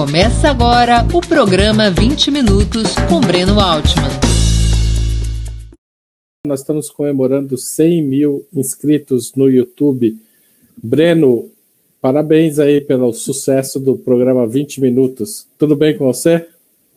Começa agora o programa 20 Minutos com Breno Altman. Nós estamos comemorando 100 mil inscritos no YouTube. Breno, parabéns aí pelo sucesso do programa 20 Minutos. Tudo bem com você?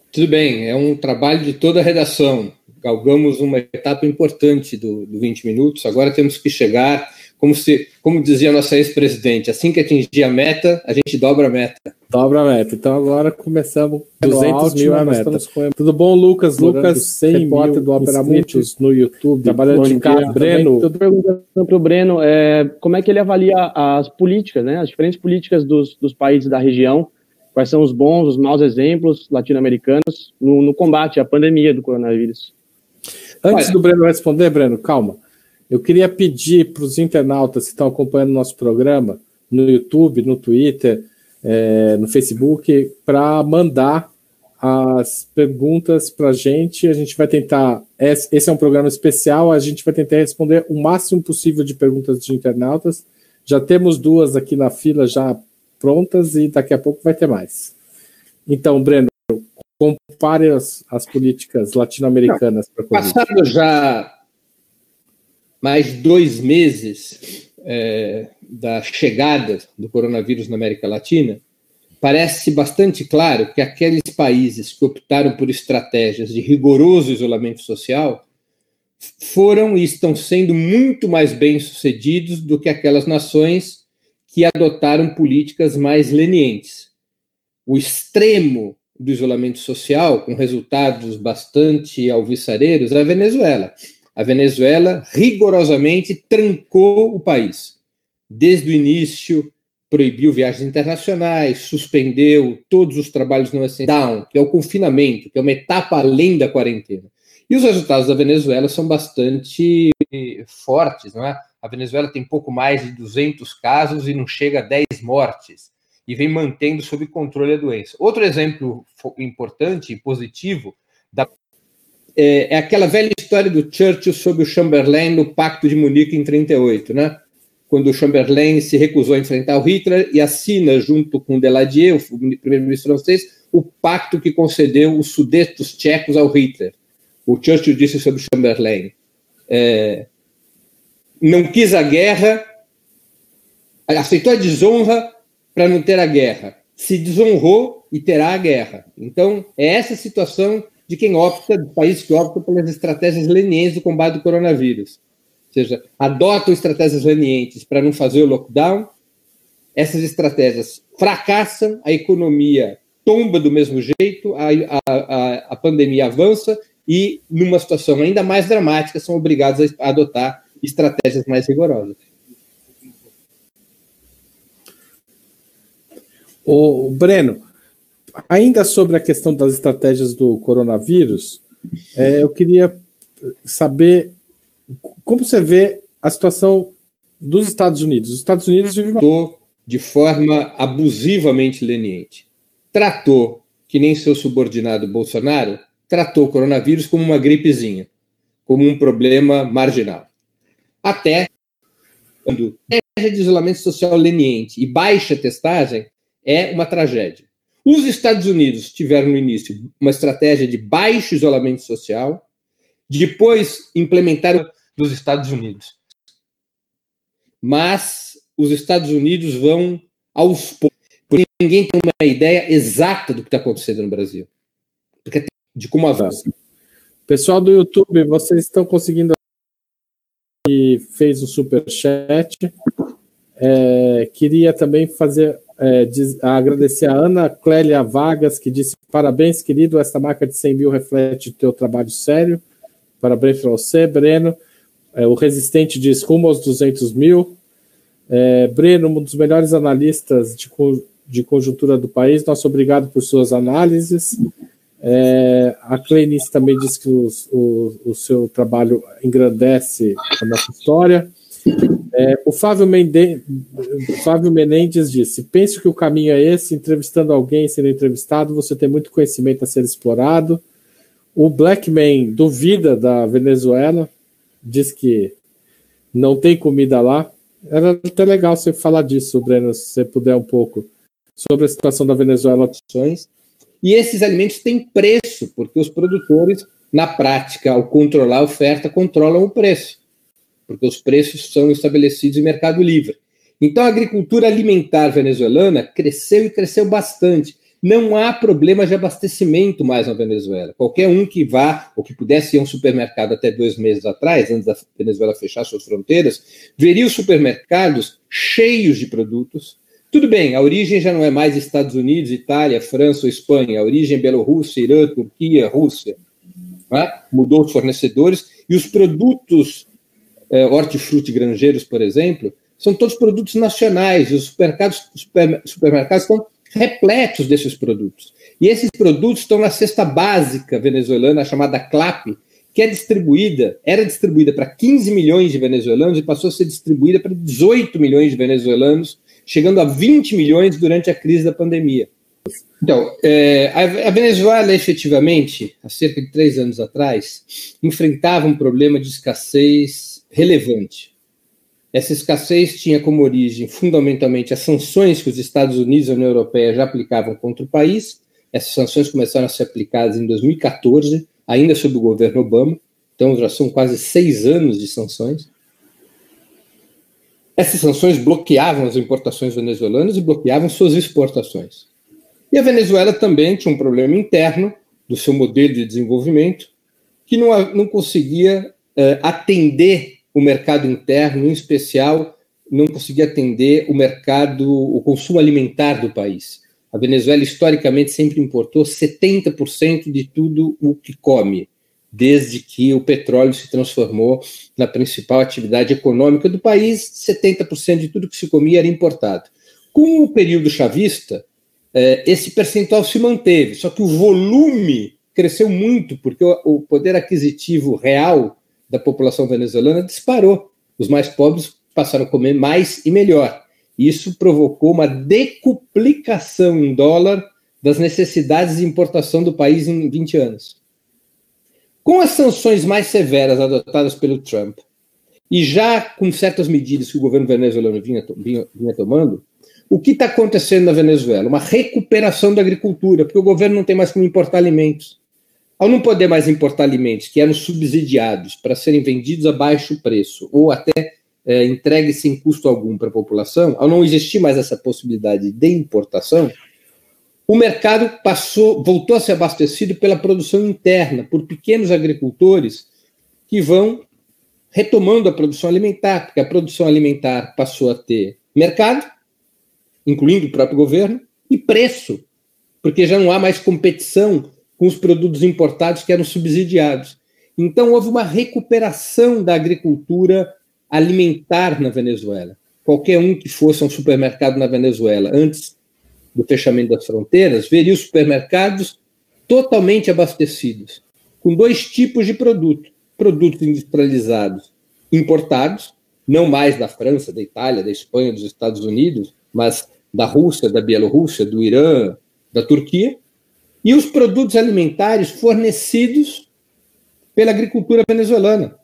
Tudo bem, é um trabalho de toda a redação. Galgamos uma etapa importante do, do 20 Minutos, agora temos que chegar como, se, como dizia a nossa ex-presidente, assim que atingir a meta, a gente dobra a meta. Dobra a meta. Então agora começamos 200 mil a meta. Tudo bom, Lucas? Lucas, 100 mil do Opera Muitos no YouTube, trabalhando de casa. Breno. Estou perguntando para o Breno é, como é que ele avalia as políticas, né, as diferentes políticas dos, dos países da região, quais são os bons, os maus exemplos latino-americanos no, no combate à pandemia do coronavírus. Antes Olha, do Breno responder, Breno, calma. Eu queria pedir para os internautas que estão acompanhando o nosso programa no YouTube, no Twitter, é, no Facebook, para mandar as perguntas para a gente. A gente vai tentar. Esse é um programa especial, a gente vai tentar responder o máximo possível de perguntas de internautas. Já temos duas aqui na fila já prontas e daqui a pouco vai ter mais. Então, Breno, compare as, as políticas latino-americanas para Passado já mais dois meses é, da chegada do coronavírus na América Latina, parece bastante claro que aqueles países que optaram por estratégias de rigoroso isolamento social foram e estão sendo muito mais bem-sucedidos do que aquelas nações que adotaram políticas mais lenientes. O extremo do isolamento social, com resultados bastante alvissareiros, é a Venezuela a Venezuela rigorosamente trancou o país. Desde o início, proibiu viagens internacionais, suspendeu todos os trabalhos no essencial, que é o confinamento, que é uma etapa além da quarentena. E os resultados da Venezuela são bastante fortes, não é? A Venezuela tem pouco mais de 200 casos e não chega a 10 mortes, e vem mantendo sob controle a doença. Outro exemplo importante e positivo da é, é, aquela velha história do Churchill sobre o Chamberlain no Pacto de Munique em 38, né? Quando o Chamberlain se recusou a enfrentar o Hitler e assina, junto com Deladier, o primeiro-ministro francês, o pacto que concedeu os sudetos tchecos ao Hitler. O Churchill disse sobre o Chamberlain: é, não quis a guerra, aceitou a desonra para não ter a guerra. Se desonrou e terá a guerra. Então, é essa situação de quem opta, do país que opta pelas estratégias lenientes do combate do coronavírus. Ou seja, adotam estratégias lenientes para não fazer o lockdown, essas estratégias fracassam, a economia tomba do mesmo jeito, a, a, a, pandemia avança e, numa situação ainda mais dramática, são obrigados a adotar estratégias mais rigorosas. O Breno, ainda sobre a questão das estratégias do coronavírus, é, eu queria saber como você vê a situação dos Estados Unidos. Os Estados Unidos vivem de forma abusivamente leniente. Tratou, que nem seu subordinado Bolsonaro, tratou o coronavírus como uma gripezinha, como um problema marginal. Até quando de isolamento social leniente e baixa testagem é uma tragédia. Os Estados Unidos tiveram no início uma estratégia de baixo isolamento social, depois implementaram nos Estados Unidos. Mas os Estados Unidos vão aos poucos, porque ninguém tem uma ideia exata do que está acontecendo no Brasil, porque de como avança. Pessoal do YouTube, vocês estão conseguindo e fez o super chat. É, queria também fazer é, diz, agradecer a Ana Clélia Vargas, que disse: Parabéns, querido, esta marca de 100 mil reflete o teu trabalho sério. Parabéns para você, Breno. É, o Resistente diz: rumo aos 200 mil. É, Breno, um dos melhores analistas de, de conjuntura do país, nosso obrigado por suas análises. É, a Clenice também diz que o, o seu trabalho engrandece a nossa história. É, o Flávio, Mende... Flávio Menendez disse: pense que o caminho é esse, entrevistando alguém, sendo entrevistado, você tem muito conhecimento a ser explorado. O Blackman duvida da Venezuela, diz que não tem comida lá. Era até legal você falar disso, Breno, se você puder um pouco sobre a situação da Venezuela. E esses alimentos têm preço, porque os produtores, na prática, ao controlar a oferta, controlam o preço, porque os preços são estabelecidos em mercado livre. Então, a agricultura alimentar venezuelana cresceu e cresceu bastante. Não há problema de abastecimento mais na Venezuela. Qualquer um que vá ou que pudesse ir a um supermercado até dois meses atrás, antes da Venezuela fechar suas fronteiras, veria os supermercados cheios de produtos. Tudo bem, a origem já não é mais Estados Unidos, Itália, França ou Espanha. A origem é Bielorrússia, Irã, Turquia, Rússia. Né? Mudou os fornecedores e os produtos é, hortifruti granjeiros, por exemplo, são todos produtos nacionais. Os supermercados, supermercados estão repletos desses produtos. E esses produtos estão na cesta básica venezuelana, chamada CLAP, que é distribuída, era distribuída para 15 milhões de venezuelanos e passou a ser distribuída para 18 milhões de venezuelanos, chegando a 20 milhões durante a crise da pandemia. Então, é, a Venezuela, efetivamente, há cerca de três anos atrás, enfrentava um problema de escassez relevante. Essa escassez tinha como origem, fundamentalmente, as sanções que os Estados Unidos e a União Europeia já aplicavam contra o país. Essas sanções começaram a ser aplicadas em 2014, ainda sob o governo Obama. Então, já são quase seis anos de sanções. Essas sanções bloqueavam as importações venezuelanas e bloqueavam suas exportações. E a Venezuela também tinha um problema interno do seu modelo de desenvolvimento, que não, não conseguia uh, atender o mercado interno, em especial, não conseguia atender o mercado, o consumo alimentar do país. A Venezuela, historicamente, sempre importou 70% de tudo o que come, desde que o petróleo se transformou na principal atividade econômica do país, 70% de tudo que se comia era importado. Com o período chavista, eh, esse percentual se manteve, só que o volume cresceu muito, porque o poder aquisitivo real da população venezuelana disparou. Os mais pobres passaram a comer mais e melhor. Isso provocou uma decuplicação em dólar das necessidades de importação do país em 20 anos. Com as sanções mais severas adotadas pelo Trump, e já com certas medidas que o governo venezuelano vinha, vinha, vinha tomando, o que está acontecendo na Venezuela? Uma recuperação da agricultura, porque o governo não tem mais como importar alimentos. Ao não poder mais importar alimentos que eram subsidiados para serem vendidos a baixo preço ou até é, entregues sem custo algum para a população, ao não existir mais essa possibilidade de importação, o mercado passou, voltou a ser abastecido pela produção interna, por pequenos agricultores que vão retomando a produção alimentar, porque a produção alimentar passou a ter mercado, incluindo o próprio governo, e preço, porque já não há mais competição com os produtos importados que eram subsidiados. Então, houve uma recuperação da agricultura alimentar na Venezuela. Qualquer um que fosse a um supermercado na Venezuela antes do fechamento das fronteiras veria os supermercados totalmente abastecidos, com dois tipos de produto: produtos industrializados importados, não mais da França, da Itália, da Espanha, dos Estados Unidos, mas da Rússia, da Bielorrússia, do Irã, da Turquia, e os produtos alimentares fornecidos pela agricultura venezuelana,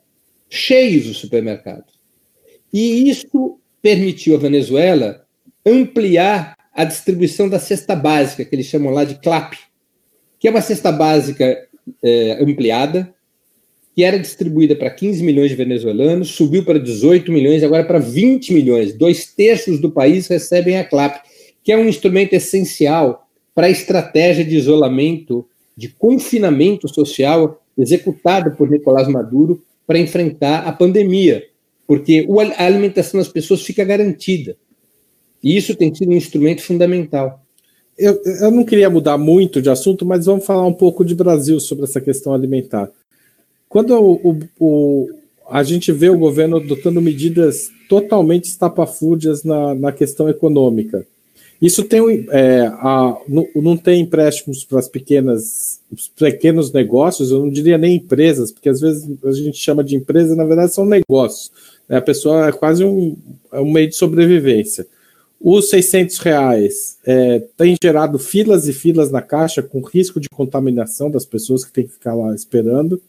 cheios os supermercados. E isso permitiu à Venezuela ampliar a distribuição da cesta básica, que eles chamam lá de CLAP, que é uma cesta básica é, ampliada, que era distribuída para 15 milhões de venezuelanos, subiu para 18 milhões, agora para 20 milhões. Dois terços do país recebem a CLAP, que é um instrumento essencial para a estratégia de isolamento, de confinamento social executada por Nicolás Maduro para enfrentar a pandemia, porque a alimentação das pessoas fica garantida. E isso tem sido um instrumento fundamental. Eu, eu não queria mudar muito de assunto, mas vamos falar um pouco de Brasil sobre essa questão alimentar. Quando o, o, o, a gente vê o governo adotando medidas totalmente estapafúrdias na, na questão econômica, isso tem é, a, não, não tem empréstimos para as pequenas, os pequenos negócios, eu não diria nem empresas, porque às vezes a gente chama de empresa, na verdade são negócios. Né? A pessoa é quase um, é um meio de sobrevivência. Os 600 reais é, tem gerado filas e filas na caixa com risco de contaminação das pessoas que têm que ficar lá esperando.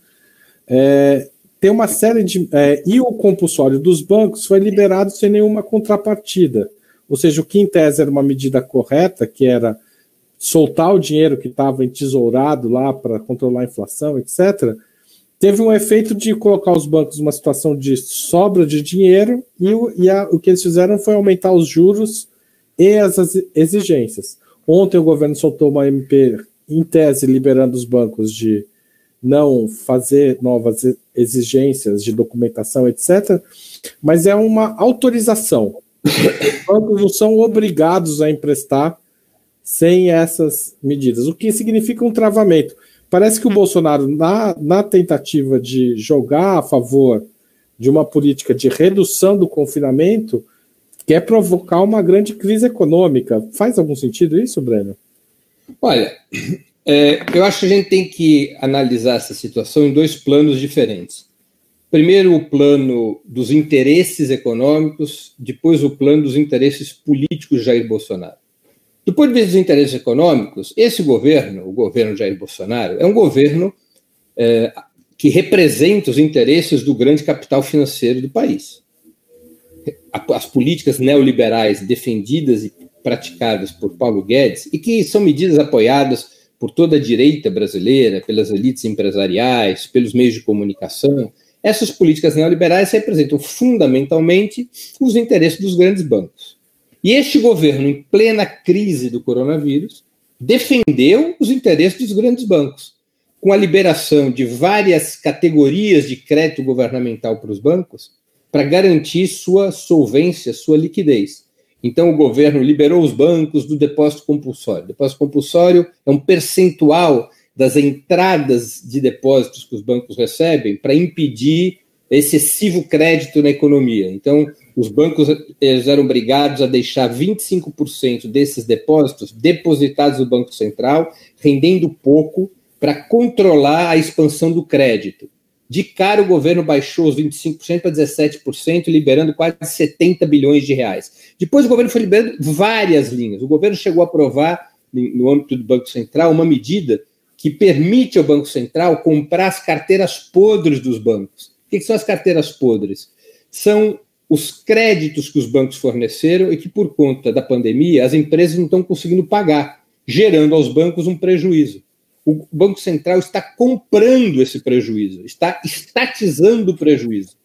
É, tem uma série de. É, e o compulsório dos bancos foi liberado sem nenhuma contrapartida. Ou seja, o que em tese era uma medida correta, que era soltar o dinheiro que estava entesourado lá para controlar a inflação, etc., teve um efeito de colocar os bancos numa situação de sobra de dinheiro e, o, e a, o que eles fizeram foi aumentar os juros e as exigências. Ontem o governo soltou uma MP, em tese, liberando os bancos de não fazer novas exigências de documentação, etc., mas é uma autorização. Os bancos não são obrigados a emprestar sem essas medidas, o que significa um travamento. Parece que o Bolsonaro, na, na tentativa de jogar a favor de uma política de redução do confinamento, quer provocar uma grande crise econômica. Faz algum sentido isso, Breno? Olha, é, eu acho que a gente tem que analisar essa situação em dois planos diferentes. Primeiro, o plano dos interesses econômicos, depois, o plano dos interesses políticos de Jair Bolsonaro. Do ponto de vista dos interesses econômicos, esse governo, o governo Jair Bolsonaro, é um governo é, que representa os interesses do grande capital financeiro do país. As políticas neoliberais defendidas e praticadas por Paulo Guedes, e que são medidas apoiadas por toda a direita brasileira, pelas elites empresariais, pelos meios de comunicação, essas políticas neoliberais representam fundamentalmente os interesses dos grandes bancos. E este governo, em plena crise do coronavírus, defendeu os interesses dos grandes bancos, com a liberação de várias categorias de crédito governamental para os bancos, para garantir sua solvência, sua liquidez. Então, o governo liberou os bancos do depósito compulsório. O depósito compulsório é um percentual das entradas de depósitos que os bancos recebem para impedir excessivo crédito na economia. Então, os bancos eles eram obrigados a deixar 25% desses depósitos depositados no Banco Central, rendendo pouco para controlar a expansão do crédito. De cara, o governo baixou os 25% para 17%, liberando quase 70 bilhões de reais. Depois, o governo foi liberando várias linhas. O governo chegou a aprovar, no âmbito do Banco Central, uma medida que permite ao Banco Central comprar as carteiras podres dos bancos. O que são as carteiras podres? São os créditos que os bancos forneceram e que, por conta da pandemia, as empresas não estão conseguindo pagar, gerando aos bancos um prejuízo. O Banco Central está comprando esse prejuízo, está estatizando o prejuízo,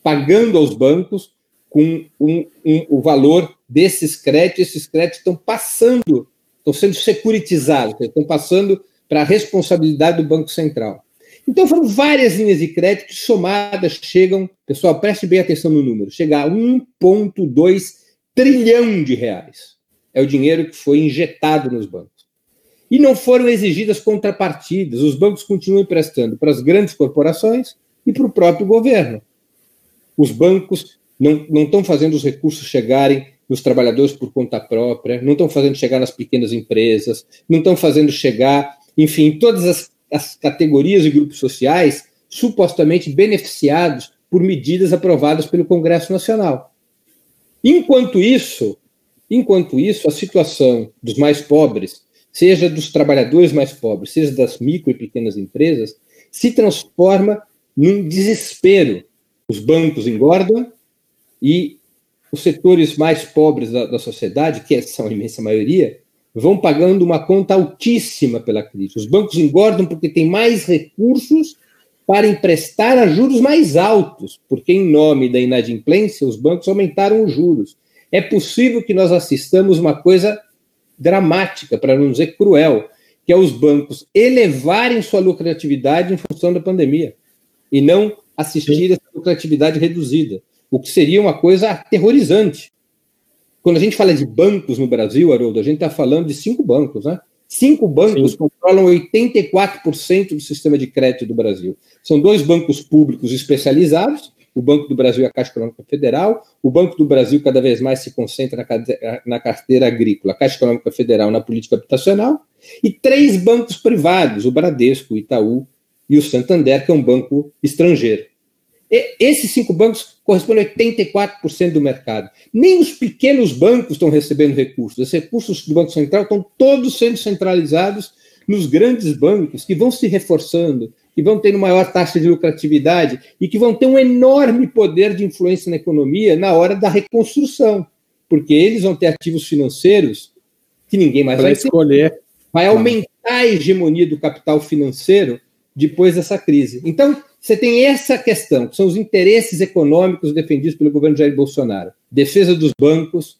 pagando aos bancos com um, um, o valor desses créditos. Esses créditos estão passando, estão sendo securitizados, estão passando para a responsabilidade do Banco Central. Então foram várias linhas de crédito que somadas chegam, pessoal, preste bem atenção no número, chega a 1,2 trilhão de reais. É o dinheiro que foi injetado nos bancos. E não foram exigidas contrapartidas, os bancos continuam emprestando para as grandes corporações e para o próprio governo. Os bancos não, não estão fazendo os recursos chegarem nos trabalhadores por conta própria, não estão fazendo chegar nas pequenas empresas, não estão fazendo chegar, enfim, todas as as categorias e grupos sociais supostamente beneficiados por medidas aprovadas pelo Congresso Nacional. Enquanto isso, enquanto isso, a situação dos mais pobres, seja dos trabalhadores mais pobres, seja das micro e pequenas empresas, se transforma num desespero. Os bancos engordam e os setores mais pobres da, da sociedade, que são a imensa maioria, vão pagando uma conta altíssima pela crise. Os bancos engordam porque têm mais recursos para emprestar a juros mais altos, porque, em nome da inadimplência, os bancos aumentaram os juros. É possível que nós assistamos uma coisa dramática, para não dizer cruel, que é os bancos elevarem sua lucratividade em função da pandemia e não assistir essa lucratividade reduzida, o que seria uma coisa aterrorizante. Quando a gente fala de bancos no Brasil, Haroldo, a gente está falando de cinco bancos, né? Cinco bancos Sim. controlam 84% do sistema de crédito do Brasil. São dois bancos públicos especializados, o Banco do Brasil e a Caixa Econômica Federal. O Banco do Brasil cada vez mais se concentra na carteira agrícola, a Caixa Econômica Federal na política habitacional. E três bancos privados, o Bradesco, o Itaú e o Santander, que é um banco estrangeiro. E esses cinco bancos correspondem a 84% do mercado. Nem os pequenos bancos estão recebendo recursos. Os recursos do Banco Central estão todos sendo centralizados nos grandes bancos, que vão se reforçando, que vão tendo maior taxa de lucratividade e que vão ter um enorme poder de influência na economia na hora da reconstrução. porque eles vão ter ativos financeiros que ninguém mais pra vai escolher. ter. Vai aumentar a hegemonia do capital financeiro depois dessa crise. Então, você tem essa questão, que são os interesses econômicos defendidos pelo governo Jair Bolsonaro: defesa dos bancos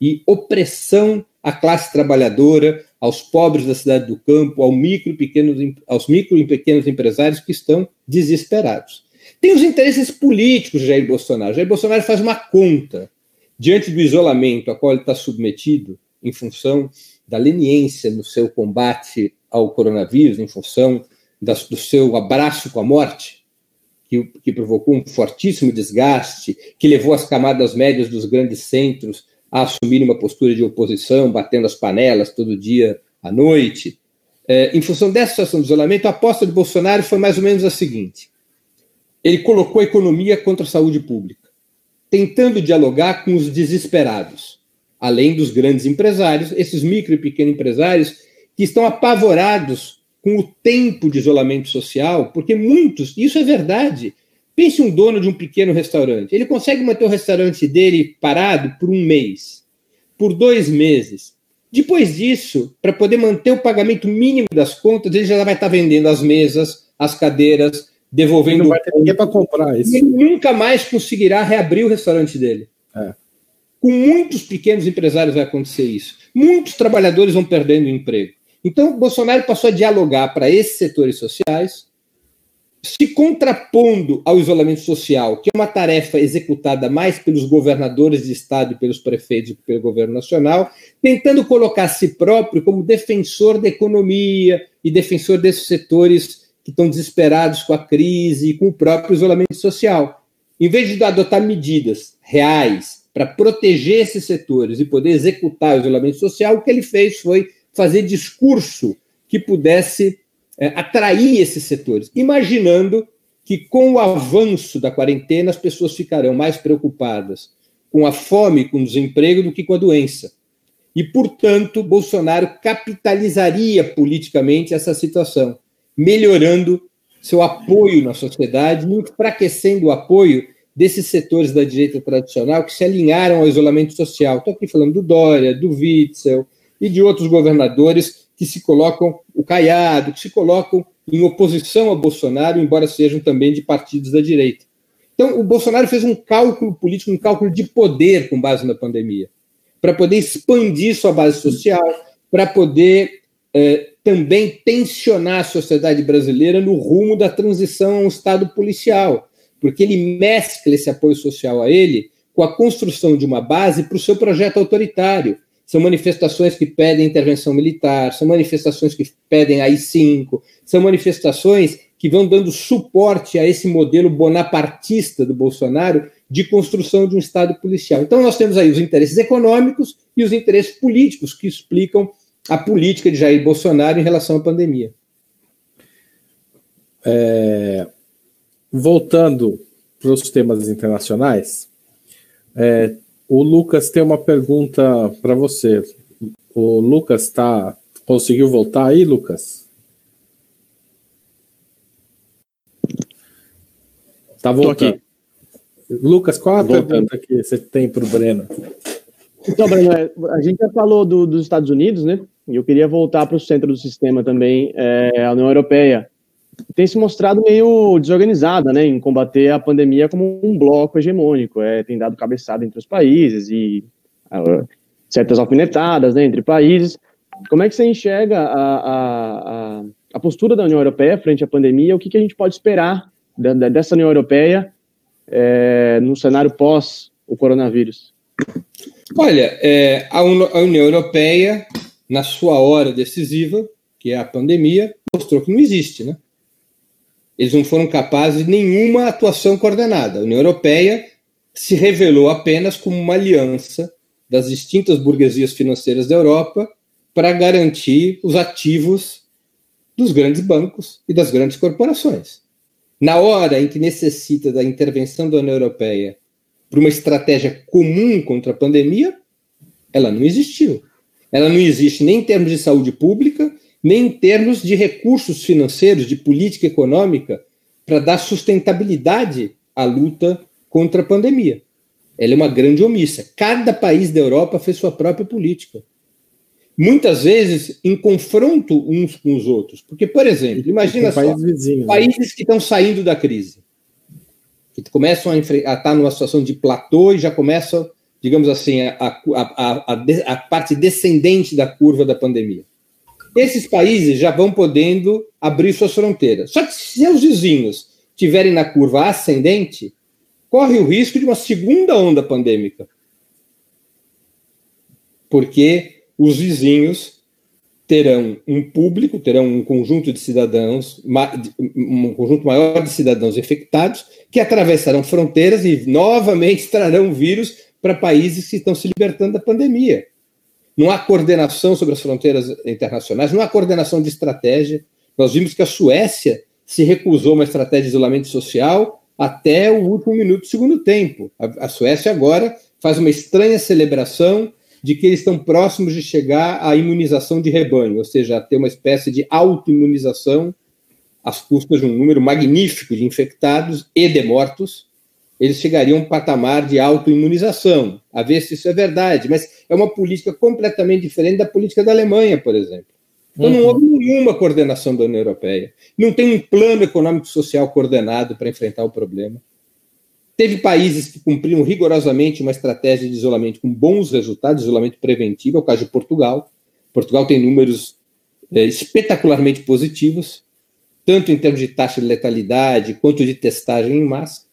e opressão à classe trabalhadora, aos pobres da cidade do campo, ao micro pequenos, aos micro e pequenos empresários que estão desesperados. Tem os interesses políticos de Jair Bolsonaro. Jair Bolsonaro faz uma conta diante do isolamento a qual ele está submetido em função da leniência no seu combate ao coronavírus, em função do seu abraço com a morte, que, que provocou um fortíssimo desgaste, que levou as camadas médias dos grandes centros a assumirem uma postura de oposição, batendo as panelas todo dia à noite. É, em função dessa situação de isolamento, a aposta de Bolsonaro foi mais ou menos a seguinte: ele colocou a economia contra a saúde pública, tentando dialogar com os desesperados, além dos grandes empresários, esses micro e pequenos empresários que estão apavorados com o tempo de isolamento social, porque muitos, isso é verdade, Pense um dono de um pequeno restaurante. Ele consegue manter o restaurante dele parado por um mês, por dois meses. Depois disso, para poder manter o pagamento mínimo das contas, ele já vai estar vendendo as mesas, as cadeiras, devolvendo. Ele não vai ter ninguém para comprar isso. Ele nunca mais conseguirá reabrir o restaurante dele. É. Com muitos pequenos empresários vai acontecer isso. Muitos trabalhadores vão perdendo o emprego. Então, Bolsonaro passou a dialogar para esses setores sociais se contrapondo ao isolamento social, que é uma tarefa executada mais pelos governadores de estado e pelos prefeitos do que pelo governo nacional, tentando colocar si próprio como defensor da economia e defensor desses setores que estão desesperados com a crise e com o próprio isolamento social. Em vez de adotar medidas reais para proteger esses setores e poder executar o isolamento social, o que ele fez foi fazer discurso que pudesse é, atrair esses setores, imaginando que com o avanço da quarentena as pessoas ficarão mais preocupadas com a fome, com o desemprego, do que com a doença. E, portanto, Bolsonaro capitalizaria politicamente essa situação, melhorando seu apoio na sociedade e enfraquecendo o apoio desses setores da direita tradicional que se alinharam ao isolamento social. Estou aqui falando do Dória, do Witzel e de outros governadores que se colocam, o Caiado, que se colocam em oposição a Bolsonaro, embora sejam também de partidos da direita. Então, o Bolsonaro fez um cálculo político, um cálculo de poder com base na pandemia, para poder expandir sua base social, para poder eh, também tensionar a sociedade brasileira no rumo da transição a um Estado policial, porque ele mescla esse apoio social a ele com a construção de uma base para o seu projeto autoritário, são manifestações que pedem intervenção militar, são manifestações que pedem AI-5, são manifestações que vão dando suporte a esse modelo bonapartista do Bolsonaro de construção de um Estado policial. Então, nós temos aí os interesses econômicos e os interesses políticos que explicam a política de Jair Bolsonaro em relação à pandemia. É, voltando para os temas internacionais, é, o Lucas tem uma pergunta para você. O Lucas tá conseguiu voltar aí, Lucas? Tá voltando. Lucas, qual a voltando. pergunta que você tem para o Breno? Então, Breno, é, a gente já falou do, dos Estados Unidos, né? E eu queria voltar para o centro do sistema também, é, a União Europeia tem se mostrado meio desorganizada, né, em combater a pandemia como um bloco hegemônico, é, tem dado cabeçada entre os países e uh, certas alfinetadas, né, entre países. Como é que você enxerga a, a, a, postura da União Europeia frente à pandemia? O que, que a gente pode esperar da, dessa União Europeia é, no cenário pós o coronavírus? Olha, é, a, a União Europeia, na sua hora decisiva, que é a pandemia, mostrou que não existe, né? Eles não foram capazes de nenhuma atuação coordenada. A União Europeia se revelou apenas como uma aliança das distintas burguesias financeiras da Europa para garantir os ativos dos grandes bancos e das grandes corporações. Na hora em que necessita da intervenção da União Europeia para uma estratégia comum contra a pandemia, ela não existiu. Ela não existe nem em termos de saúde pública, nem em termos de recursos financeiros, de política econômica, para dar sustentabilidade à luta contra a pandemia. ela é uma grande omissa. Cada país da Europa fez sua própria política. Muitas vezes em confronto uns com os outros. Porque, por exemplo, imagina só, países, vizinhos, né? países né? que estão saindo da crise, que começam a, a estar numa situação de platô e já começam, digamos assim, a, a, a parte descendente da curva da pandemia esses países já vão podendo abrir suas fronteiras. Só que se seus vizinhos estiverem na curva ascendente, corre o risco de uma segunda onda pandêmica. Porque os vizinhos terão um público, terão um conjunto de cidadãos, um conjunto maior de cidadãos infectados, que atravessarão fronteiras e novamente trarão vírus para países que estão se libertando da pandemia não há coordenação sobre as fronteiras internacionais, não há coordenação de estratégia. Nós vimos que a Suécia se recusou a uma estratégia de isolamento social até o último minuto do segundo tempo. A, a Suécia agora faz uma estranha celebração de que eles estão próximos de chegar à imunização de rebanho, ou seja, a ter uma espécie de autoimunização às custas de um número magnífico de infectados e de mortos, eles chegariam a um patamar de autoimunização, a ver se isso é verdade, mas é uma política completamente diferente da política da Alemanha, por exemplo. Então uhum. não houve nenhuma coordenação da União Europeia, não tem um plano econômico social coordenado para enfrentar o problema. Teve países que cumpriram rigorosamente uma estratégia de isolamento com bons resultados, isolamento preventivo, é o caso de Portugal. Portugal tem números é, espetacularmente positivos, tanto em termos de taxa de letalidade quanto de testagem em massa.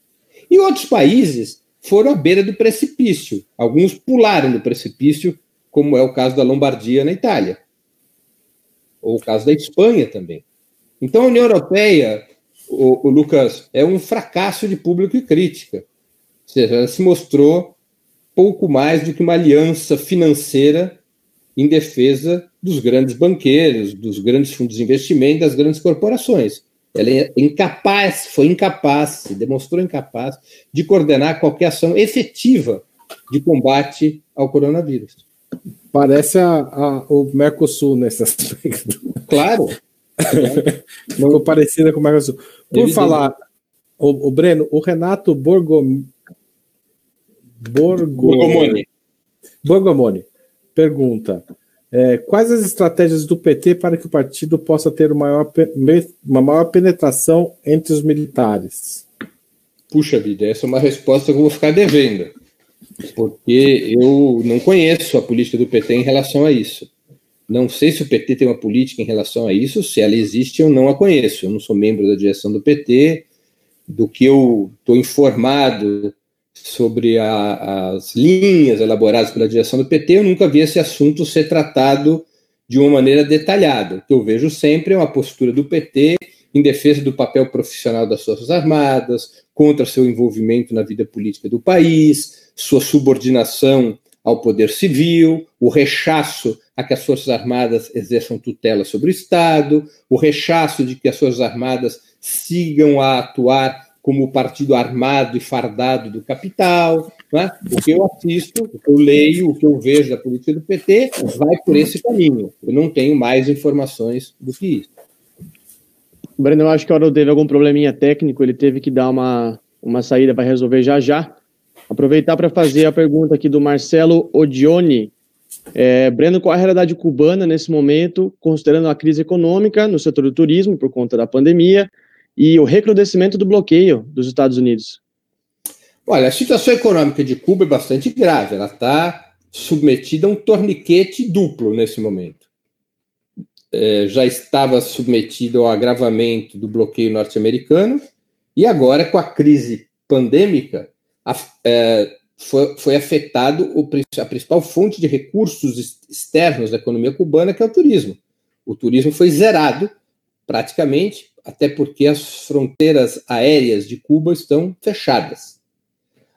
E outros países foram à beira do precipício. Alguns pularam do precipício, como é o caso da Lombardia na Itália, ou o caso da Espanha também. Então, a União Europeia, o, o Lucas, é um fracasso de público e crítica. Ou seja, ela se mostrou pouco mais do que uma aliança financeira em defesa dos grandes banqueiros, dos grandes fundos de investimento, das grandes corporações. Ela é incapaz, foi incapaz, se demonstrou incapaz de coordenar qualquer ação efetiva de combate ao coronavírus. Parece a, a, o Mercosul nesse aspecto. Claro. Ficou parecida com o Mercosul. Por Evidente. falar, o, o, Breno, o Renato Borgom... Borgo... Borgomoni. Borgomoni pergunta: é, quais as estratégias do PT para que o partido possa ter uma maior, uma maior penetração entre os militares? Puxa vida, essa é uma resposta que eu vou ficar devendo, porque eu não conheço a política do PT em relação a isso. Não sei se o PT tem uma política em relação a isso, se ela existe, eu não a conheço. Eu não sou membro da direção do PT. Do que eu estou informado sobre a, as linhas elaboradas pela direção do PT, eu nunca vi esse assunto ser tratado de uma maneira detalhada. O que eu vejo sempre é uma postura do PT em defesa do papel profissional das Forças Armadas, contra seu envolvimento na vida política do país, sua subordinação ao poder civil, o rechaço a que as Forças Armadas exerçam tutela sobre o Estado, o rechaço de que as Forças Armadas sigam a atuar como o partido armado e fardado do capital. Né? O que eu assisto, o que eu leio, o que eu vejo da política do PT vai por esse caminho. Eu não tenho mais informações do que isso. Breno, eu acho que o Oro teve algum probleminha técnico, ele teve que dar uma, uma saída para resolver já já. Aproveitar para fazer a pergunta aqui do Marcelo Odioni. É, Breno, qual a realidade cubana nesse momento, considerando a crise econômica no setor do turismo por conta da pandemia, e o recrudescimento do bloqueio dos Estados Unidos? Olha, a situação econômica de Cuba é bastante grave. Ela está submetida a um torniquete duplo nesse momento. É, já estava submetida ao agravamento do bloqueio norte-americano e agora, com a crise pandêmica, a, é, foi, foi, afetado o, a principal fonte de recursos externos da economia cubana, que é o turismo. O turismo foi zerado praticamente até porque as fronteiras aéreas de Cuba estão fechadas.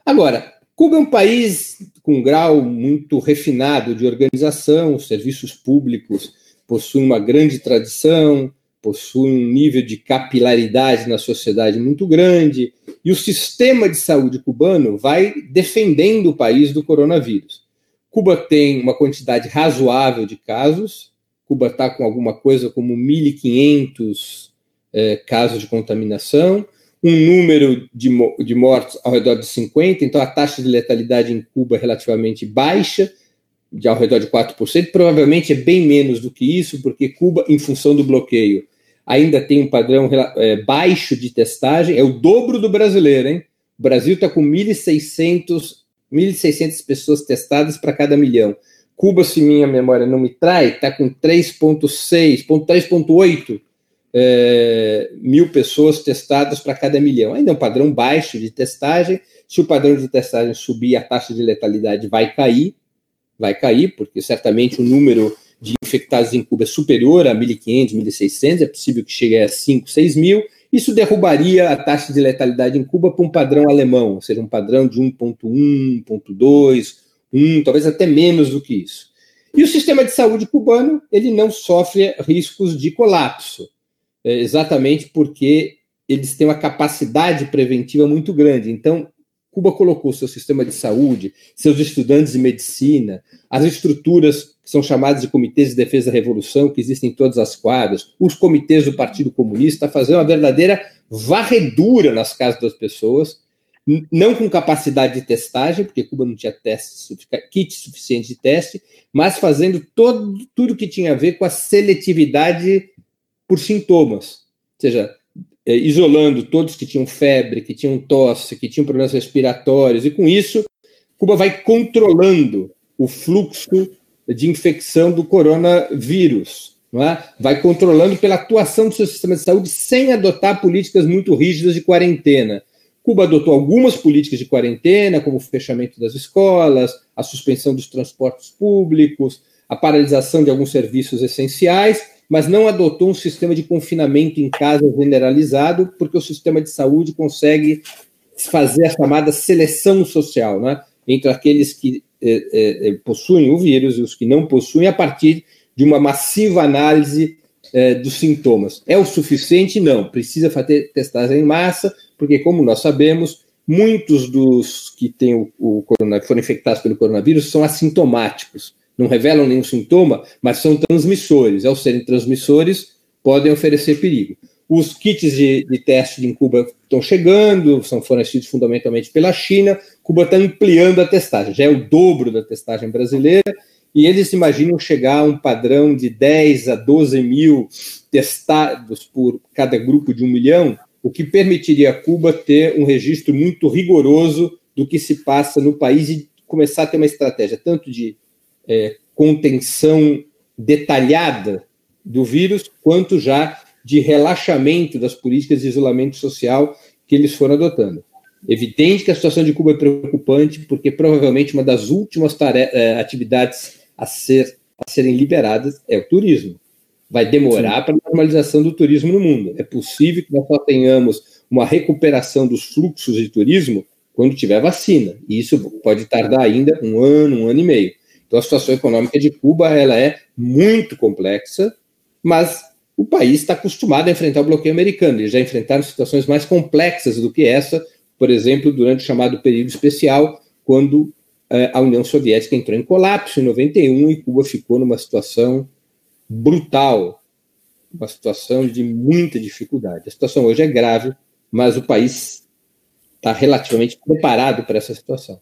Agora, Cuba é um país com um grau muito refinado de organização, os serviços públicos possuem uma grande tradição, possuem um nível de capilaridade na sociedade muito grande, e o sistema de saúde cubano vai defendendo o país do coronavírus. Cuba tem uma quantidade razoável de casos, Cuba está com alguma coisa como 1.500 é, casos de contaminação. um número de, de mortos ao redor de 50, então a taxa de letalidade em Cuba é relativamente baixa, de ao redor de 4%, provavelmente é bem menos do que isso, porque Cuba, em função do bloqueio, ainda tem um padrão é, baixo de testagem, é o dobro do brasileiro, hein? O Brasil está com 1.600 1.600 pessoas testadas para cada milhão. Cuba, se minha memória não me trai, está com 3,6, 3,8 é, mil pessoas testadas para cada milhão. Ainda é um padrão baixo de testagem. Se o padrão de testagem subir, a taxa de letalidade vai cair, vai cair, porque certamente o número de infectados em Cuba é superior a 1.500, 1.600, é possível que chegue a 5, 6 mil. Isso derrubaria a taxa de letalidade em Cuba para um padrão alemão, ou seja, um padrão de 1,1, 1,2, 1, talvez até menos do que isso. E o sistema de saúde cubano ele não sofre riscos de colapso é, exatamente porque eles têm uma capacidade preventiva muito grande. Então, Cuba colocou seu sistema de saúde, seus estudantes de medicina, as estruturas que são chamadas de comitês de defesa da revolução, que existem em todas as quadras, os comitês do Partido Comunista, a fazer uma verdadeira varredura nas casas das pessoas, não com capacidade de testagem, porque Cuba não tinha testes, kit suficiente de teste, mas fazendo todo, tudo que tinha a ver com a seletividade por sintomas, ou seja, é, isolando todos que tinham febre, que tinham tosse, que tinham problemas respiratórios, e com isso, Cuba vai controlando o fluxo de infecção do coronavírus, é? vai controlando pela atuação do seu sistema de saúde sem adotar políticas muito rígidas de quarentena. Cuba adotou algumas políticas de quarentena, como o fechamento das escolas, a suspensão dos transportes públicos, a paralisação de alguns serviços essenciais, mas não adotou um sistema de confinamento em casa generalizado, porque o sistema de saúde consegue fazer a chamada seleção social, né? entre aqueles que eh, eh, possuem o vírus e os que não possuem, a partir de uma massiva análise eh, dos sintomas. É o suficiente? Não. Precisa fazer testagem em massa, porque, como nós sabemos, muitos dos que têm o, o foram infectados pelo coronavírus são assintomáticos não revelam nenhum sintoma, mas são transmissores. Ao serem transmissores, podem oferecer perigo. Os kits de, de teste em Cuba estão chegando, são fornecidos fundamentalmente pela China. Cuba está ampliando a testagem, já é o dobro da testagem brasileira, e eles imaginam chegar a um padrão de 10 a 12 mil testados por cada grupo de um milhão, o que permitiria a Cuba ter um registro muito rigoroso do que se passa no país e começar a ter uma estratégia tanto de é, contenção detalhada do vírus, quanto já de relaxamento das políticas de isolamento social que eles foram adotando. Evidente que a situação de Cuba é preocupante, porque provavelmente uma das últimas é, atividades a, ser, a serem liberadas é o turismo. Vai demorar para a normalização do turismo no mundo. É possível que nós só tenhamos uma recuperação dos fluxos de turismo quando tiver vacina. E isso pode tardar ainda um ano, um ano e meio. Então, a situação econômica de Cuba ela é muito complexa, mas o país está acostumado a enfrentar o bloqueio americano. Eles já enfrentaram situações mais complexas do que essa, por exemplo, durante o chamado período especial, quando eh, a União Soviética entrou em colapso em 91 e Cuba ficou numa situação brutal, uma situação de muita dificuldade. A situação hoje é grave, mas o país está relativamente preparado para essa situação.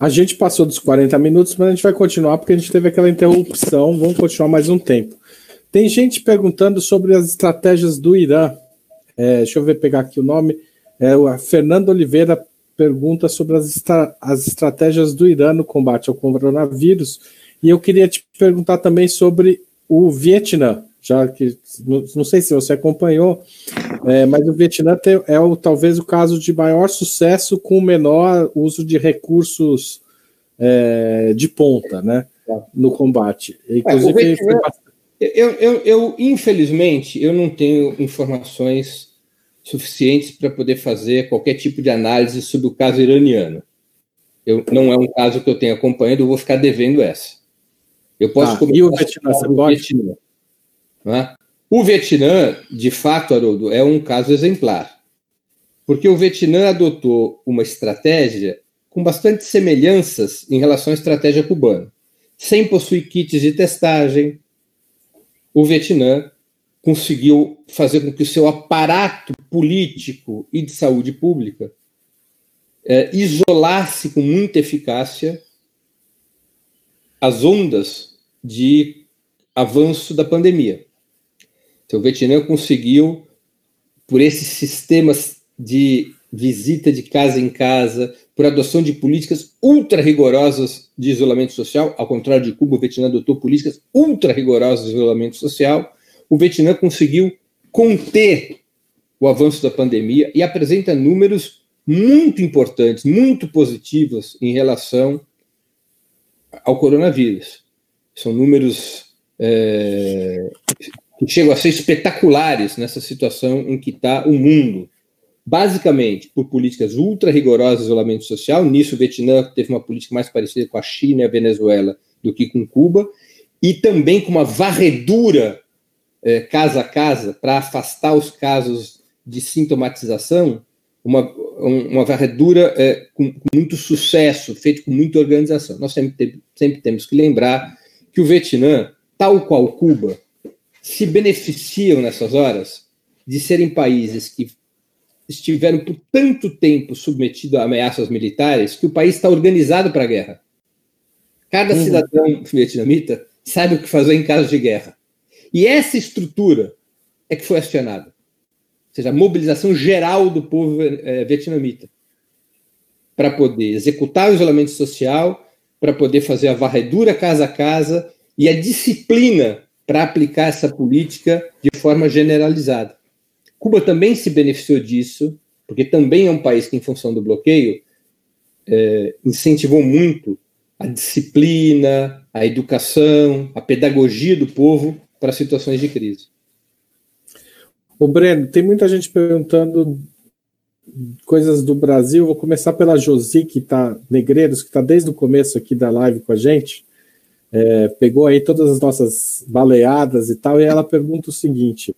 A gente passou dos 40 minutos, mas a gente vai continuar porque a gente teve aquela interrupção. Vamos continuar mais um tempo. Tem gente perguntando sobre as estratégias do Irã. É, deixa eu ver pegar aqui o nome. É, o Fernando Oliveira pergunta sobre as, estra as estratégias do Irã no combate ao coronavírus. E eu queria te perguntar também sobre o Vietnã, já que não sei se você acompanhou, é, mas o Vietnã tem, é o, talvez o caso de maior sucesso com o menor uso de recursos é, de ponta, né, no combate. Inclusive, é, Vietnã, eu, eu, eu, infelizmente, eu não tenho informações suficientes para poder fazer qualquer tipo de análise sobre o caso iraniano. Eu, não é um caso que eu tenho acompanhado, eu vou ficar devendo essa. Eu posso ah, e o Vietnã, você pode? Vietnã, é? O Vietnã, de fato, Haroldo, é um caso exemplar, porque o Vietnã adotou uma estratégia com bastante semelhanças em relação à estratégia cubana. Sem possuir kits de testagem, o Vietnã conseguiu fazer com que o seu aparato político e de saúde pública, é, isolar-se com muita eficácia as ondas de avanço da pandemia. Então, o Vietnã conseguiu, por esses sistemas de visita de casa em casa, por adoção de políticas ultra rigorosas de isolamento social, ao contrário de Cuba, o Vietnã adotou políticas ultra rigorosas de isolamento social, o Vietnã conseguiu conter o avanço da pandemia e apresenta números muito importantes, muito positivos em relação ao coronavírus. São números é, que chegam a ser espetaculares nessa situação em que está o mundo. Basicamente, por políticas ultra rigorosas de isolamento social. Nisso, o Vietnã teve uma política mais parecida com a China e a Venezuela do que com Cuba. E também com uma varredura é, casa a casa para afastar os casos de sintomatização, uma, uma varredura é, com, com, muito sucesso, feito com muita organização. Nós sempre, sempre temos que lembrar que o Vietnã, tal qual Cuba, se beneficiam nessas horas de serem países que estiveram por tanto tempo submetidos a ameaças militares que o país está organizado para a guerra. Cada uhum. cidadão vietnamita sabe o que fazer em caso de guerra. E essa estrutura é que foi acionada. Ou seja, a mobilização geral do povo é, vietnamita para poder executar o isolamento social, para poder fazer a varredura casa a casa e a disciplina para aplicar essa política de forma generalizada. Cuba também se beneficiou disso, porque também é um país que, em função do bloqueio, é, incentivou muito a disciplina, a educação, a pedagogia do povo para situações de crise. O Breno, tem muita gente perguntando coisas do Brasil. Vou começar pela Josi, que está, Negreiros, que está desde o começo aqui da live com a gente. É, pegou aí todas as nossas baleadas e tal, e ela pergunta o seguinte: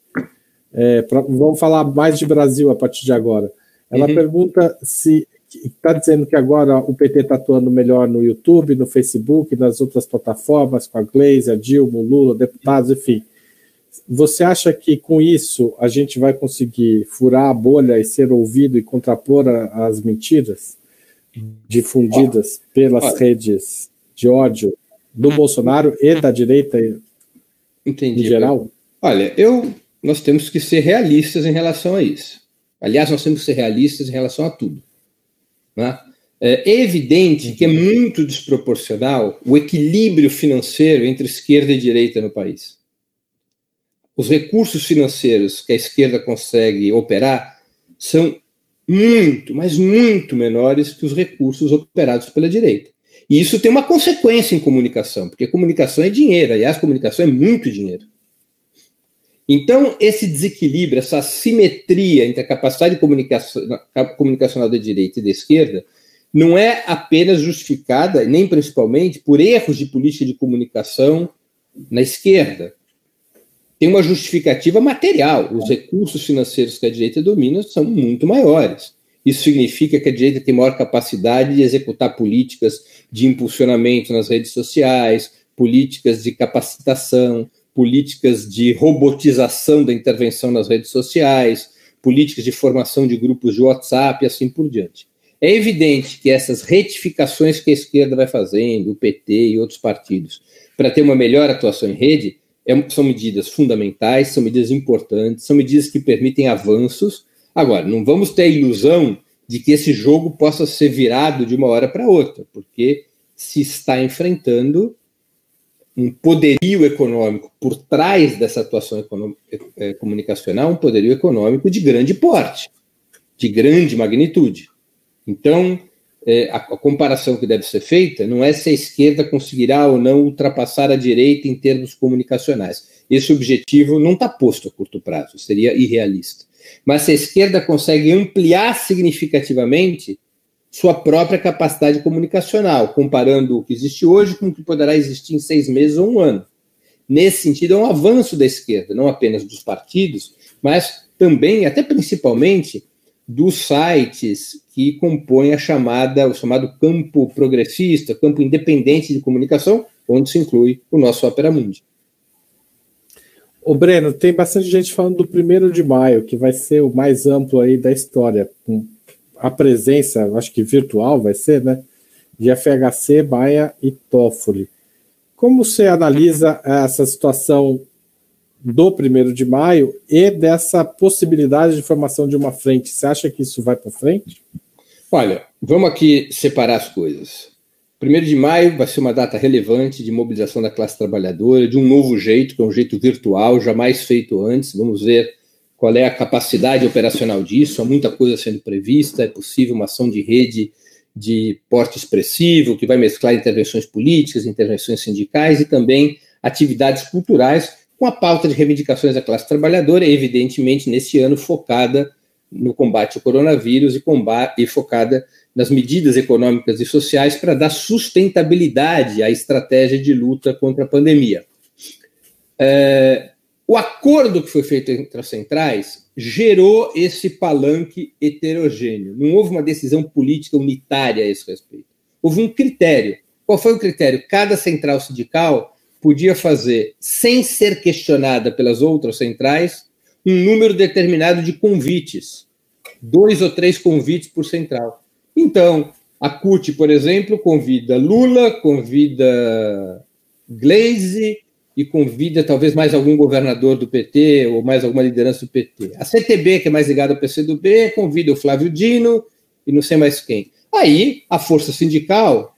é, pra, vamos falar mais de Brasil a partir de agora. Ela uhum. pergunta se está dizendo que agora o PT está atuando melhor no YouTube, no Facebook, nas outras plataformas, com a Glaze, a Dilma, o Lula, deputados, enfim. Você acha que com isso a gente vai conseguir furar a bolha e ser ouvido e contrapor a, as mentiras difundidas pelas redes de ódio do hum. Bolsonaro e da direita Entendi, em geral? Olha, eu, nós temos que ser realistas em relação a isso. Aliás, nós temos que ser realistas em relação a tudo. Né? É evidente que é muito desproporcional o equilíbrio financeiro entre esquerda e direita no país. Os recursos financeiros que a esquerda consegue operar são muito, mas muito menores que os recursos operados pela direita. E isso tem uma consequência em comunicação, porque comunicação é dinheiro, aliás, comunicação é muito dinheiro. Então, esse desequilíbrio, essa assimetria entre a capacidade comunicacional da direita e da esquerda, não é apenas justificada, nem principalmente, por erros de política de comunicação na esquerda. Tem uma justificativa material. Os recursos financeiros que a direita domina são muito maiores. Isso significa que a direita tem maior capacidade de executar políticas de impulsionamento nas redes sociais, políticas de capacitação, políticas de robotização da intervenção nas redes sociais, políticas de formação de grupos de WhatsApp e assim por diante. É evidente que essas retificações que a esquerda vai fazendo, o PT e outros partidos, para ter uma melhor atuação em rede, é, são medidas fundamentais, são medidas importantes, são medidas que permitem avanços. Agora, não vamos ter a ilusão de que esse jogo possa ser virado de uma hora para outra, porque se está enfrentando um poderio econômico por trás dessa atuação é, comunicacional, um poderio econômico de grande porte, de grande magnitude. Então, é, a, a, comparação que deve ser feita não é se a esquerda conseguirá ou não ultrapassar a direita em termos comunicacionais. Esse objetivo não está posto a curto prazo, seria irrealista. Mas se a esquerda consegue ampliar significativamente sua própria capacidade comunicacional, comparando o que existe hoje com o que poderá existir em seis meses ou um ano. Nesse sentido, é um avanço da esquerda, não apenas dos partidos, mas também, até principalmente, dos sites que compõem a chamada, o chamado campo progressista, campo independente de comunicação, onde se inclui o nosso Opera Mundi. O Breno, tem bastante gente falando do primeiro de maio, que vai ser o mais amplo aí da história, com a presença, acho que virtual vai ser, né? De FHC, Maia e Toffoli. Como você analisa essa situação do primeiro de maio e dessa possibilidade de formação de uma frente? Você acha que isso vai para frente? Olha, vamos aqui separar as coisas. Primeiro de maio vai ser uma data relevante de mobilização da classe trabalhadora, de um novo jeito, que é um jeito virtual, jamais feito antes. Vamos ver qual é a capacidade operacional disso. Há muita coisa sendo prevista, é possível uma ação de rede de porte expressivo, que vai mesclar intervenções políticas, intervenções sindicais e também atividades culturais, com a pauta de reivindicações da classe trabalhadora, evidentemente, nesse ano focada no combate ao coronavírus e, combate, e focada nas medidas econômicas e sociais para dar sustentabilidade à estratégia de luta contra a pandemia. É, o acordo que foi feito entre as centrais gerou esse palanque heterogêneo. Não houve uma decisão política unitária a esse respeito. Houve um critério. Qual foi o critério? Cada central sindical podia fazer, sem ser questionada pelas outras centrais, um número determinado de convites, dois ou três convites por central. Então, a CUT, por exemplo, convida Lula, convida Glaze e convida talvez mais algum governador do PT ou mais alguma liderança do PT. A CTB, que é mais ligada ao PCdoB, convida o Flávio Dino e não sei mais quem. Aí, a Força Sindical,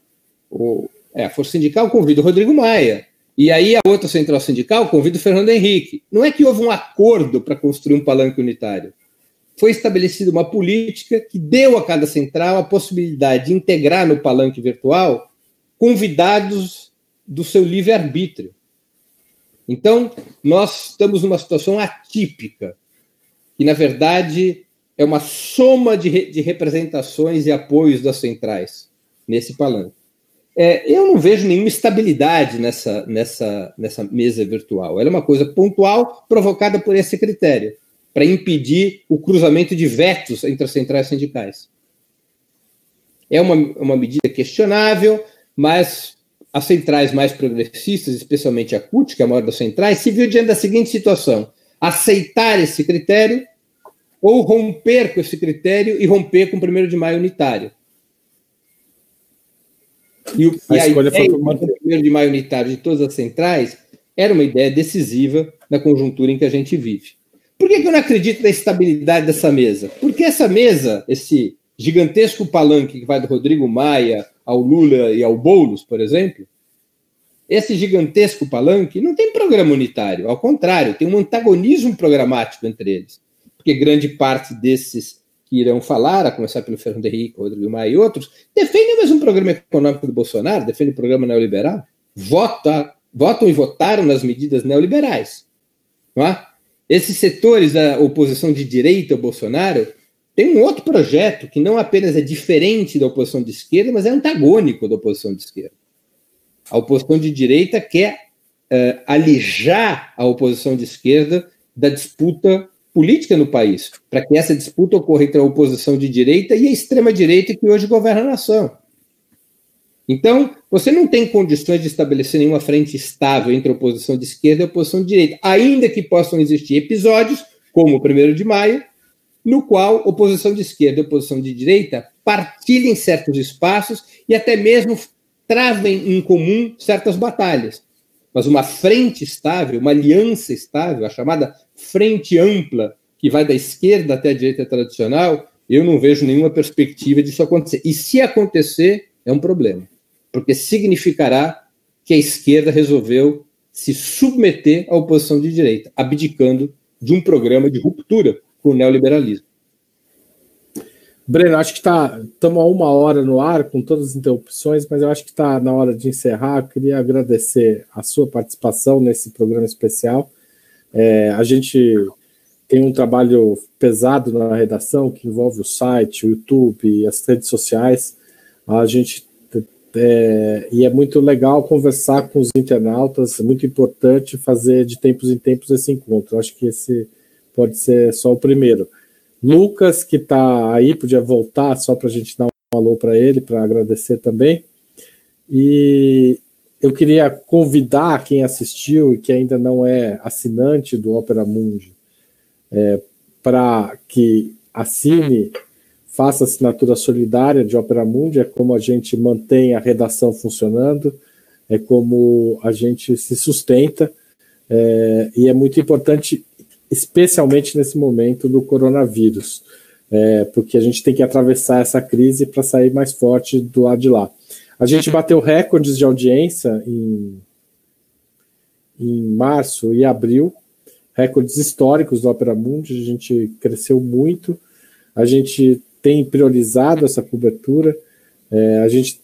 ou, é, a Força Sindical convida o Rodrigo Maia. E aí a outra central sindical convida o Fernando Henrique. Não é que houve um acordo para construir um palanque unitário. Foi estabelecida uma política que deu a cada central a possibilidade de integrar no palanque virtual convidados do seu livre-arbítrio. Então, nós estamos numa situação atípica, que na verdade é uma soma de, de representações e apoios das centrais nesse palanque. É, eu não vejo nenhuma estabilidade nessa, nessa, nessa mesa virtual. Ela é uma coisa pontual, provocada por esse critério, para impedir o cruzamento de vetos entre as centrais sindicais. É uma, uma medida questionável, mas as centrais mais progressistas, especialmente a CUT, que é a maior das centrais, se viu diante da seguinte situação: aceitar esse critério ou romper com esse critério e romper com o 1 de maio unitário. E, o, a, e a escolha ideia foi do primeiro de maio unitário de todas as centrais era uma ideia decisiva na conjuntura em que a gente vive. Por que, que eu não acredito na estabilidade dessa mesa? Porque essa mesa, esse gigantesco palanque que vai do Rodrigo Maia ao Lula e ao Boulos, por exemplo, esse gigantesco palanque não tem programa unitário, ao contrário, tem um antagonismo programático entre eles. Porque grande parte desses que irão falar, a começar pelo Fernando Henrique, Rodrigo Maia e outros, defendem o mesmo programa econômico do Bolsonaro, defendem o programa neoliberal, vota, votam e votaram nas medidas neoliberais. Não é? Esses setores da oposição de direita ao Bolsonaro têm um outro projeto que não apenas é diferente da oposição de esquerda, mas é antagônico da oposição de esquerda. A oposição de direita quer uh, alijar a oposição de esquerda da disputa política no país, para que essa disputa ocorra entre a oposição de direita e a extrema-direita que hoje governa a nação. Então, você não tem condições de estabelecer nenhuma frente estável entre a oposição de esquerda e a oposição de direita, ainda que possam existir episódios, como o 1 de maio, no qual oposição de esquerda e oposição de direita partilhem certos espaços e até mesmo travem em comum certas batalhas. Mas uma frente estável, uma aliança estável, a chamada frente ampla, que vai da esquerda até a direita tradicional, eu não vejo nenhuma perspectiva disso acontecer. E se acontecer, é um problema, porque significará que a esquerda resolveu se submeter à oposição de direita, abdicando de um programa de ruptura com o neoliberalismo. Breno, acho que está estamos a uma hora no ar com todas as interrupções, mas eu acho que está na hora de encerrar. Eu queria agradecer a sua participação nesse programa especial. É, a gente tem um trabalho pesado na redação que envolve o site, o YouTube as redes sociais. A gente é, e é muito legal conversar com os internautas, é muito importante fazer de tempos em tempos esse encontro. Acho que esse pode ser só o primeiro. Lucas, que está aí, podia voltar só para a gente dar um alô para ele, para agradecer também. E eu queria convidar quem assistiu e que ainda não é assinante do Opera Mundi é, para que assine, faça assinatura solidária de Opera Mundi, é como a gente mantém a redação funcionando, é como a gente se sustenta, é, e é muito importante, especialmente nesse momento do coronavírus, é, porque a gente tem que atravessar essa crise para sair mais forte do lado de lá. A gente bateu recordes de audiência em, em março e abril, recordes históricos do Opera Mundi, a gente cresceu muito, a gente tem priorizado essa cobertura, é, a gente,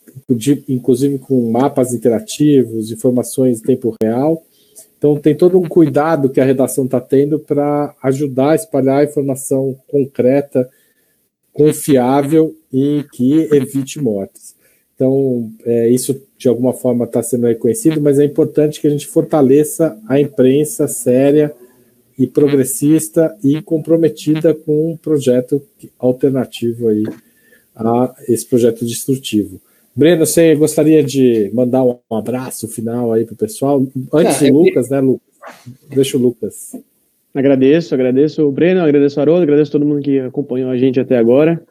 inclusive com mapas interativos, informações em tempo real, então tem todo um cuidado que a redação está tendo para ajudar a espalhar informação concreta, confiável e que evite mortes. Então, é, isso de alguma forma está sendo reconhecido, mas é importante que a gente fortaleça a imprensa séria e progressista e comprometida com um projeto alternativo aí a esse projeto destrutivo. Breno, você gostaria de mandar um abraço final aí para o pessoal? Antes ah, do Lucas, né, Lucas? Deixa o Lucas. Agradeço, agradeço o Breno, agradeço o Haroldo, agradeço todo mundo que acompanhou a gente até agora.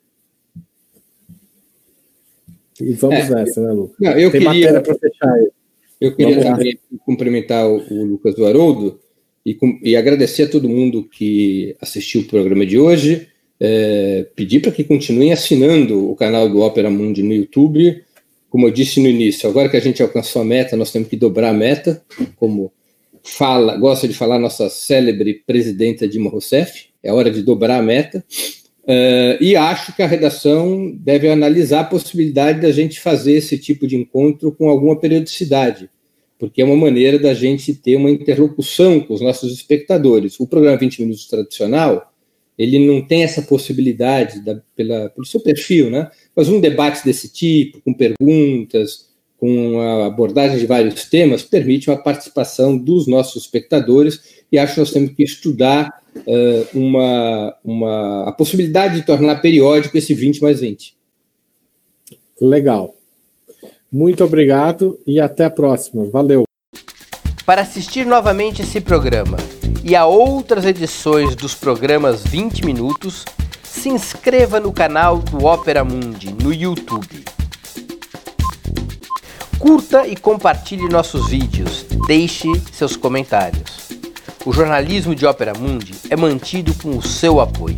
E vamos é, nessa, né, Lucas? Não, eu Tem queria, para fechar aí. Eu queria também cumprimentar o, o Lucas do Haroldo e, com, e, agradecer a todo mundo que assistiu o programa de hoje. É, pedir para que continuem assinando o canal do Opera Mundi no YouTube. Como eu disse no início, agora que a gente alcançou a meta, nós temos que dobrar a meta, como fala, gosta de falar nossa célebre presidenta Dilma Rousseff. É hora de dobrar a meta. Uh, e acho que a redação deve analisar a possibilidade da gente fazer esse tipo de encontro com alguma periodicidade, porque é uma maneira da gente ter uma interlocução com os nossos espectadores. O programa 20 Minutos tradicional, ele não tem essa possibilidade da, pela, pelo seu perfil, né? Mas um debate desse tipo, com perguntas, com a abordagem de vários temas, permite uma participação dos nossos espectadores e acho que nós temos que estudar uh, uma, uma, a possibilidade de tornar periódico esse 20 mais 20. Legal. Muito obrigado e até a próxima. Valeu. Para assistir novamente esse programa e a outras edições dos programas 20 Minutos, se inscreva no canal do Opera Mundi no YouTube. Curta e compartilhe nossos vídeos. Deixe seus comentários. O jornalismo de Ópera Mundi é mantido com o seu apoio.